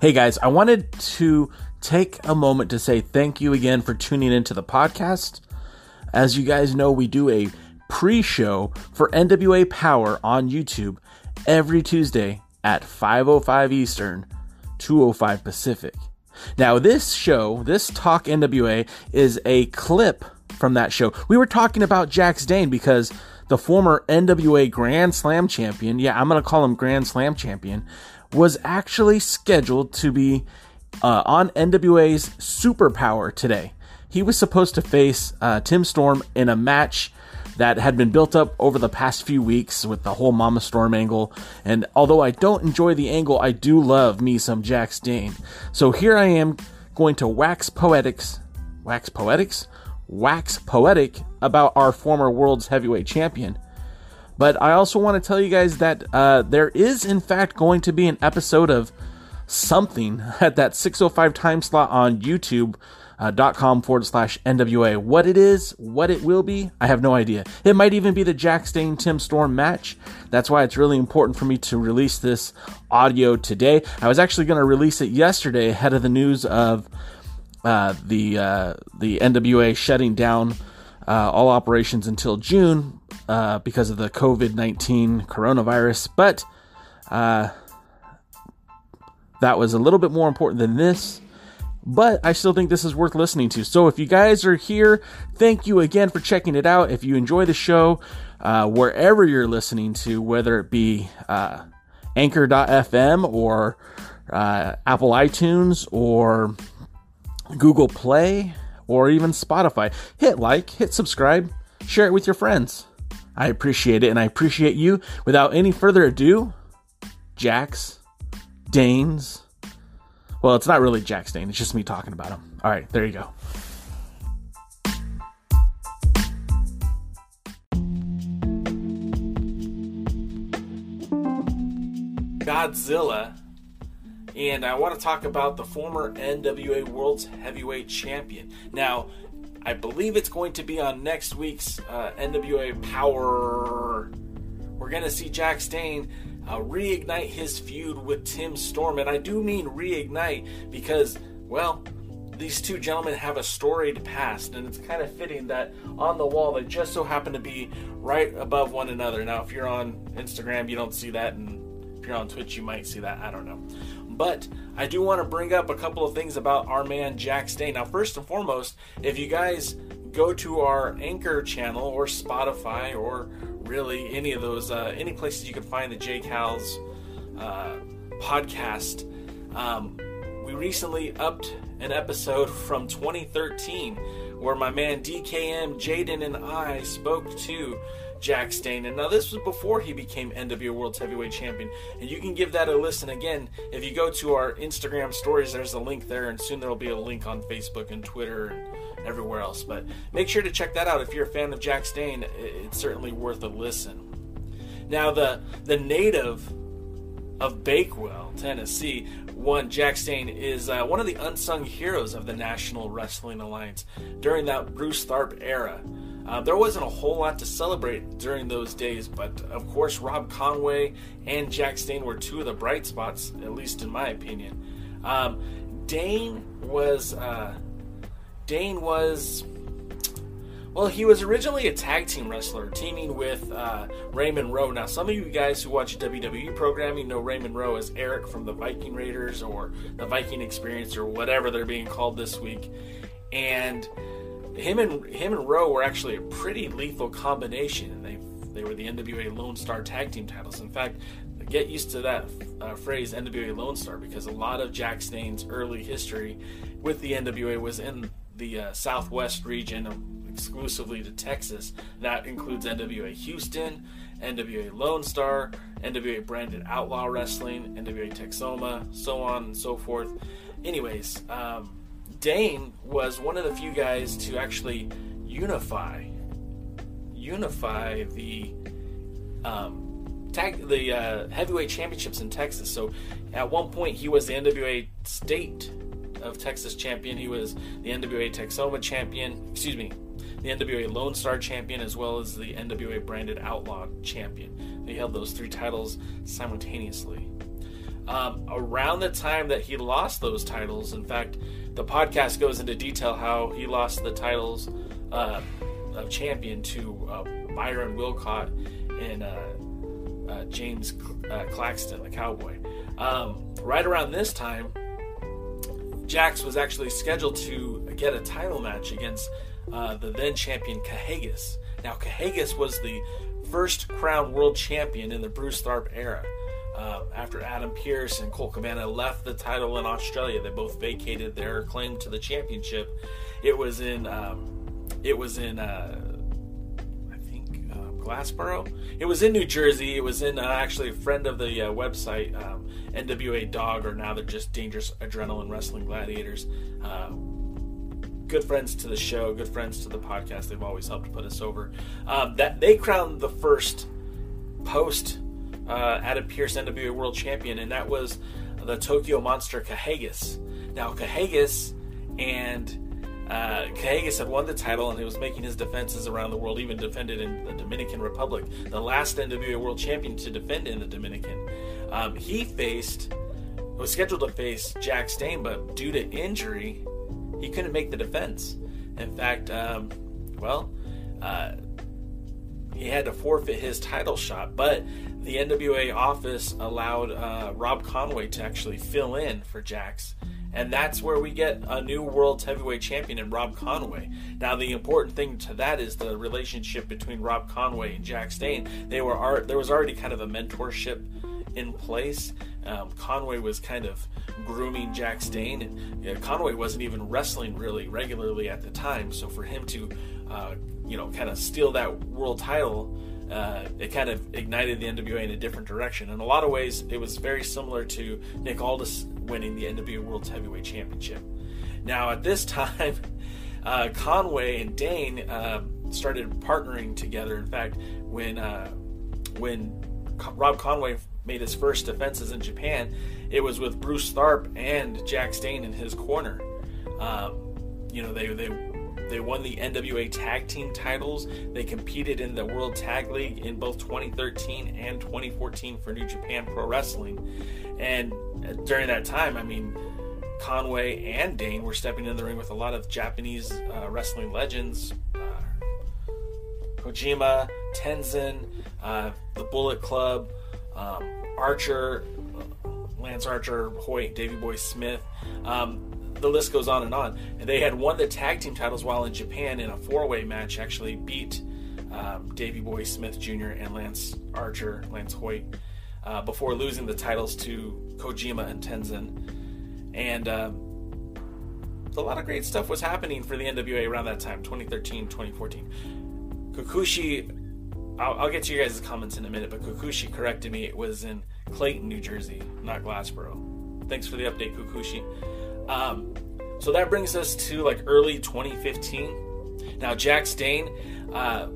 Hey guys, I wanted to take a moment to say thank you again for tuning into the podcast. As you guys know, we do a pre show for NWA Power on YouTube every Tuesday at 5.05 Eastern, 2.05 Pacific. Now, this show, this Talk NWA, is a clip from that show. We were talking about Jax Dane because the former NWA Grand Slam champion, yeah, I'm going to call him Grand Slam champion, was actually scheduled to be uh, on NWA's Superpower today. He was supposed to face uh, Tim Storm in a match that had been built up over the past few weeks with the whole Mama Storm angle. And although I don't enjoy the angle, I do love me some Jax Dane. So here I am going to wax poetics, wax poetics, wax poetic about our former world's heavyweight champion. But I also want to tell you guys that uh, there is, in fact, going to be an episode of something at that 605 time slot on YouTube. Uh, forward slash NWA. What it is, what it will be, I have no idea. It might even be the Jax Dane Tim Storm match. That's why it's really important for me to release this audio today. I was actually going to release it yesterday ahead of the news of uh, the uh, the NWA shutting down uh, all operations until June uh, because of the COVID nineteen coronavirus. But uh, that was a little bit more important than this. But I still think this is worth listening to. So if you guys are here, thank you again for checking it out. If you enjoy the show, uh, wherever you're listening to, whether it be uh, Anchor.fm or uh, Apple iTunes or Google Play or even Spotify, hit like, hit subscribe, share it with your friends. I appreciate it, and I appreciate you. Without any further ado, Jax, Danes. Well, it's not really Jax Dane, it's just me talking about him. All right, there you go. Godzilla, and I want to talk about the former NWA World's Heavyweight Champion. Now, I believe it's going to be on next week's uh, NWA Power. We're going to see Jax Dane uh, reignite his feud with Tim Storm. And I do mean reignite because, well, these two gentlemen have a storied past, and it's kind of fitting that on the wall they just so happen to be right above one another. Now, if you're on Instagram, you don't see that, and if you're on Twitch, you might see that. I don't know. But I do want to bring up a couple of things about our man Jax Dane. Now, first and foremost, if you guys go to our Anchor channel or Spotify or really any of those, uh, any places you can find the J Cal's uh, podcast, um, we recently upped an episode from 2013 where my man DKM, Jaden, and I spoke to Dane. And now this was before he became NWA World's Heavyweight Champion. And you can give that a listen again. If you go to our Instagram stories, there's a link there, and soon there'll be a link on Facebook and Twitter and everywhere else. But make sure to check that out if you're a fan of Jax Dane. It's certainly worth a listen. Now the the native of Bakewell, Tennessee, one Jax Dane is uh, one of the unsung heroes of the National Wrestling Alliance during that Bruce Tharp era. Uh, there wasn't a whole lot to celebrate during those days, but of course, Rob Conway and Jax Dane were two of the bright spots, at least in my opinion. Um, Dane was uh, Dane was well, he was originally a tag team wrestler, teaming with uh, Raymond Rowe. Now, some of you guys who watch WWE programming know Raymond Rowe as Eric from the Viking Raiders or the Viking Experience or whatever they're being called this week. And him and him and Rowe were actually a pretty lethal combination. And they they were the NWA Lone Star Tag Team titles. In fact, get used to that uh, phrase NWA Lone Star because a lot of Jax Dane's early history with the NWA was in the uh, Southwest region exclusively to Texas. That includes NWA Houston, NWA Lone Star, NWA Branded Outlaw Wrestling, NWA Texoma, so on and so forth. Anyways, um, Dane was one of the few guys to actually unify unify the um, tag, the uh, heavyweight championships in Texas. So at one point he was the NWA state of Texas champion. He was the NWA Texoma champion. Excuse me, the NWA Lone Star champion as well as the NWA Branded Outlaw champion. They held those three titles simultaneously. um, around the time that he lost those titles. In fact, the podcast goes into detail how he lost the titles uh, of champion to uh, Byron Wilcott and uh, uh James uh, Claxton, the Cowboy. Um, right around this time, Jax was actually scheduled to get a title match against uh, the then champion Kahagas. Now, Kahagas was the first crowned world champion in the Bruce Tharp era. Uh, after Adam Pearce and Colt Cabana left the title in Australia, they both vacated their claim to the championship. It was in, um, it was in, uh, I think uh, Glassboro. It was in New Jersey. It was in uh, actually a friend of the uh, website, um, NWA DAWG, or now they're just Dangerous Adrenaline Wrestling Gladiators uh, good friends to the show, good friends to the podcast. They've always helped put us over. Um, that they crowned the first post uh, Adam Pearce NWA World Champion, and that was the Tokyo Monster Kahagas. Now Kahagas and uh, had won the title and he was making his defenses around the world, even defended in the Dominican Republic, the last NWA World Champion to defend in the Dominican. Um, he faced was scheduled to face Jax Dane, but due to injury, he couldn't make the defense. In fact, um, well, uh, he had to forfeit his title shot, but the NWA office allowed uh, Rob Conway to actually fill in for Jax. And that's where we get a new world heavyweight champion in Rob Conway. Now, the important thing to that is the relationship between Rob Conway and Jax Dane. They were there was already kind of a mentorship in place. Um, Conway was kind of grooming Jax Dane, and you know, Conway wasn't even wrestling really regularly at the time. So for him to, uh, you know, kind of steal that world title, uh, it kind of ignited the NWA in a different direction. In a lot of ways, it was very similar to Nick Aldis winning the NWA World Heavyweight Championship. Now at this time, uh, Conway and Dane uh, started partnering together. In fact, when uh, when Rob Conway made his first defenses in Japan, it was with Bruce Tharp and Jax Dane in his corner. Um, you know, they they they won the NWA Tag Team titles. They competed in the World Tag League in both 2013 and 2014 for New Japan Pro Wrestling. And during that time, I mean, Conway and Dane were stepping in the ring with a lot of Japanese uh, wrestling legends. Uh, Kojima, Tenzan, uh, the Bullet Club, um, Archer, Lance Archer, Hoyt, Davey Boy Smith. Um, the list goes on and on. And they had won the tag team titles while in Japan in a four-way match. Actually, beat um, Davey Boy Smith Jr. and Lance Archer, Lance Hoyt, uh, before losing the titles to Kojima and Tenzan. And um, a lot of great stuff was happening for the NWA around that time, 2013, 2014. Kokushi I'll, get to you guys' comments in a minute, but Kokushi corrected me. It was in Clayton, New Jersey, not Glassboro. Thanks for the update, Kokushi. Um, so that brings us to like early 2015. Now, Jax Dane uh,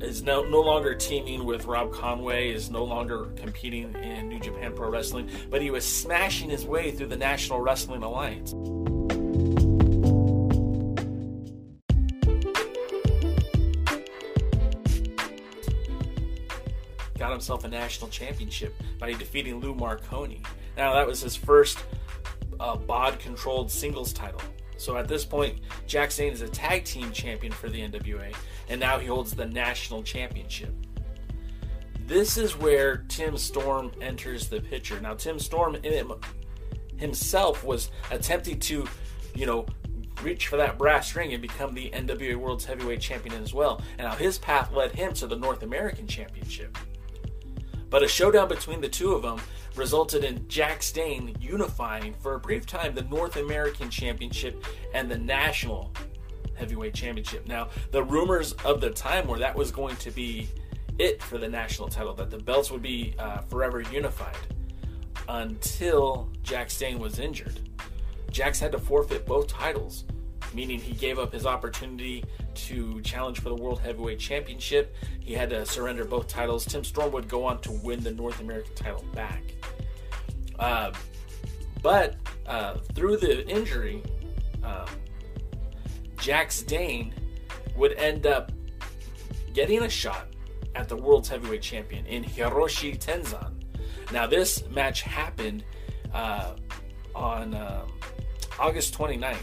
is no, no longer teaming with Rob Conway, is no longer competing in New Japan Pro Wrestling, but he was smashing his way through the National Wrestling Alliance. Got himself a national championship by defeating Lou Marconi. Now, that was his first uh, BOD controlled singles title. So at this point, Jax Dane is a tag team champion for the NWA, and now he holds the national championship. This is where Tim Storm enters the picture. Now, Tim Storm himself was attempting to, you know, reach for that brass ring and become the NWA World's Heavyweight Champion as well. And now his path led him to the North American Championship. But a showdown between the two of them resulted in Jax Dane unifying for a brief time the North American Championship and the National Heavyweight Championship. Now, the rumors of the time were that was going to be it for the national title, that the belts would be uh, forever unified until Jax Dane was injured. Jax had to forfeit both titles, meaning he gave up his opportunity to challenge for the World Heavyweight Championship. He had to surrender both titles. Tim Storm would go on to win the North American title back. Uh, but uh, through the injury, uh, Jax Dane would end up getting a shot at the World's Heavyweight Champion in Hiroshi Tenzan. Now, this match happened uh, on um, August 29th.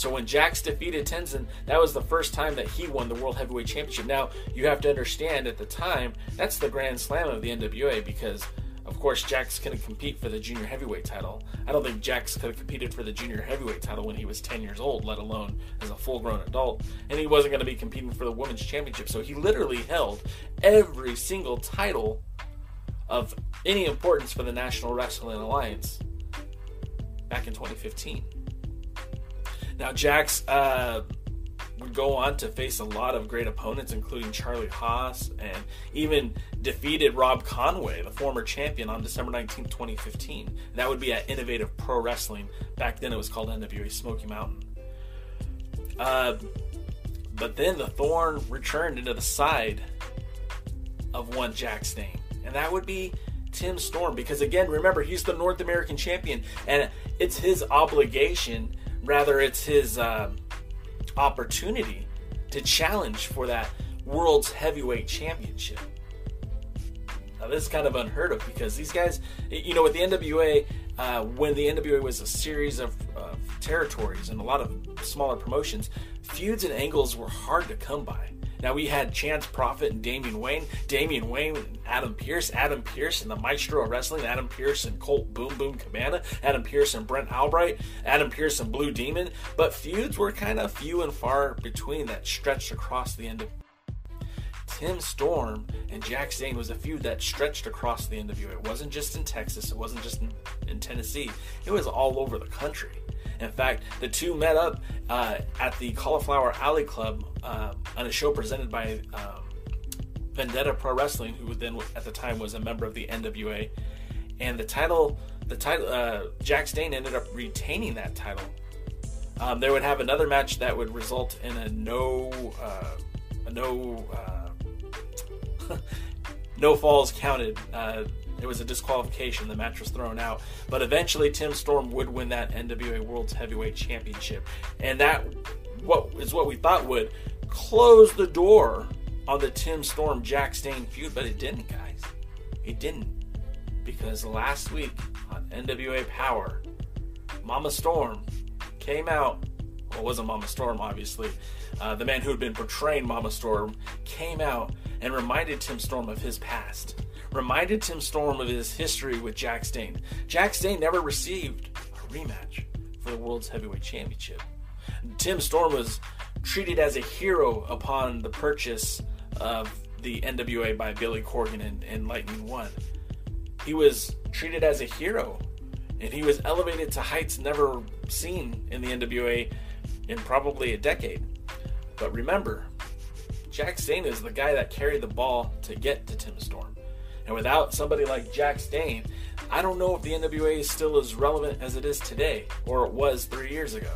So when Jax defeated Tenzan, that was the first time that he won the World Heavyweight Championship. Now, you have to understand at the time, that's the Grand Slam of the NWA because, of course, Jax couldn't compete for the Junior Heavyweight title. I don't think Jax could have competed for the Junior Heavyweight title when he was 10 years old, let alone as a full grown adult. And he wasn't going to be competing for the Women's Championship. So he literally held every single title of any importance for the National Wrestling Alliance back in 2015. Now, Jax uh, would go on to face a lot of great opponents, including Charlie Haas, and even defeated Rob Conway, the former champion, on December 19, 2015. That would be at Innovative Pro Wrestling. Back then, it was called NWA Smoky Mountain. Uh, but then the thorn returned into the side of one Jax Dane, and that would be Tim Storm. Because again, remember, he's the North American champion, and it's his obligation Rather, it's his uh, opportunity to challenge for that world's heavyweight championship. Now, this is kind of unheard of because these guys, you know, with the NWA, uh, when the NWA was a series of, of territories and a lot of smaller promotions, feuds and angles were hard to come by. Now we had Chance Prophet and Damien Wayne, Damien Wayne and Adam Pearce, Adam Pearce and the Maestro of Wrestling, Adam Pearce and Colt Boom Boom Cabana, Adam Pearce and Brent Albright, Adam Pearce and Blue Demon. But feuds were kind of few and far between that stretched across the end of Tim Storm and Jax Dane was a feud that stretched across the NWA. It wasn't just in Texas, it wasn't just in, in Tennessee, it was all over the country. In fact, the two met up uh, at the Cauliflower Alley Club uh, on a show presented by um, Vendetta Pro Wrestling, who then at the time was a member of the NWA. And the title, the title, uh, Jax Dane ended up retaining that title. Um, would have another match that would result in a no, uh, a no, uh, no falls counted. It was a disqualification. The match was thrown out. But eventually, Tim Storm would win that NWA World's Heavyweight Championship, and that what is what we thought would close the door on the Tim Storm Jax Dane feud, but it didn't, guys. It didn't because last week on NWA Power, Mama Storm came out. Well, it wasn't Mama Storm, obviously. Uh, the man who had been portraying Mama Storm came out and reminded Tim Storm of his past reminded Tim Storm of his history with Jax Dane. Jax Dane never received a rematch for the World's Heavyweight Championship. Tim Storm was treated as a hero upon the purchase of the NWA by Billy Corgan and, and Lightning One. He was treated as a hero and he was elevated to heights never seen in the NWA in probably a decade. But remember, Jax Dane is the guy that carried the ball to get to Tim Storm. And without somebody like Jax Dane, I don't know if the NWA is still as relevant as it is today or it was three years ago.